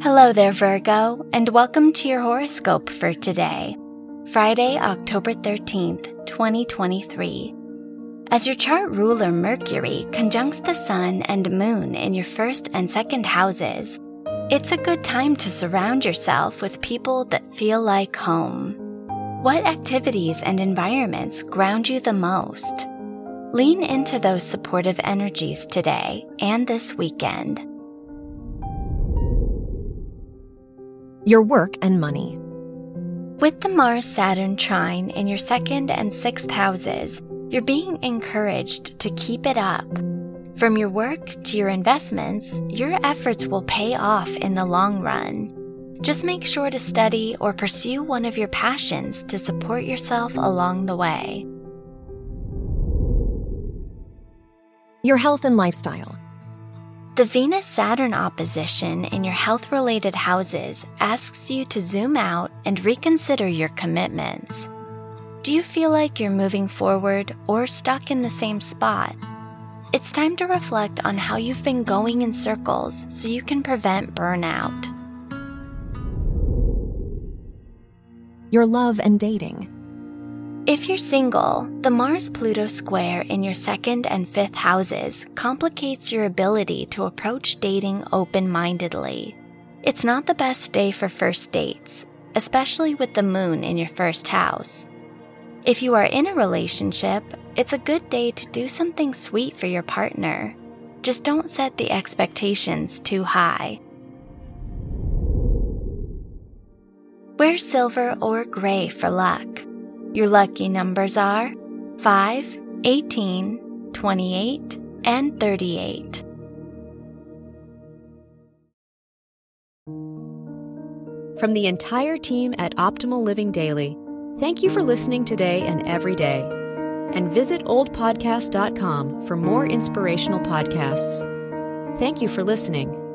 Hello there, Virgo, and welcome to your horoscope for today, Friday, October 13th, 2023. As your chart ruler Mercury conjuncts the Sun and Moon in your first and second houses, it's a good time to surround yourself with people that feel like home. What activities and environments ground you the most? Lean into those supportive energies today and this weekend. Your work and money. With the Mars Saturn trine in your second and sixth houses, you're being encouraged to keep it up. From your work to your investments, your efforts will pay off in the long run. Just make sure to study or pursue one of your passions to support yourself along the way. Your health and lifestyle. The Venus Saturn opposition in your health related houses asks you to zoom out and reconsider your commitments. Do you feel like you're moving forward or stuck in the same spot? It's time to reflect on how you've been going in circles so you can prevent burnout. Your love and dating. If you're single, the Mars Pluto square in your second and fifth houses complicates your ability to approach dating open mindedly. It's not the best day for first dates, especially with the moon in your first house. If you are in a relationship, it's a good day to do something sweet for your partner. Just don't set the expectations too high. Wear silver or gray for luck. Your lucky numbers are 5, 18, 28, and 38. From the entire team at Optimal Living Daily, thank you for listening today and every day. And visit oldpodcast.com for more inspirational podcasts. Thank you for listening.